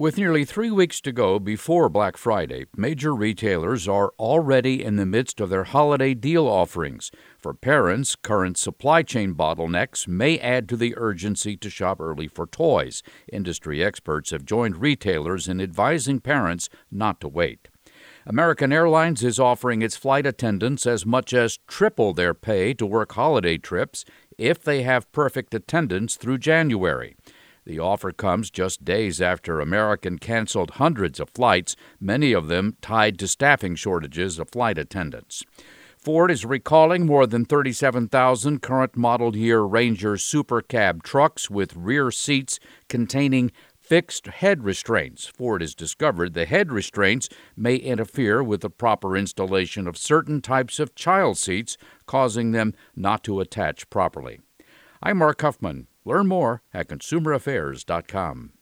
With nearly three weeks to go before Black Friday, major retailers are already in the midst of their holiday deal offerings. For parents, current supply chain bottlenecks may add to the urgency to shop early for toys. Industry experts have joined retailers in advising parents not to wait. American Airlines is offering its flight attendants as much as triple their pay to work holiday trips if they have perfect attendance through January. The offer comes just days after American canceled hundreds of flights, many of them tied to staffing shortages of flight attendants. Ford is recalling more than 37,000 current model year Ranger Super Cab trucks with rear seats containing fixed head restraints. Ford has discovered the head restraints may interfere with the proper installation of certain types of child seats, causing them not to attach properly. I'm Mark Huffman. Learn more at consumeraffairs.com.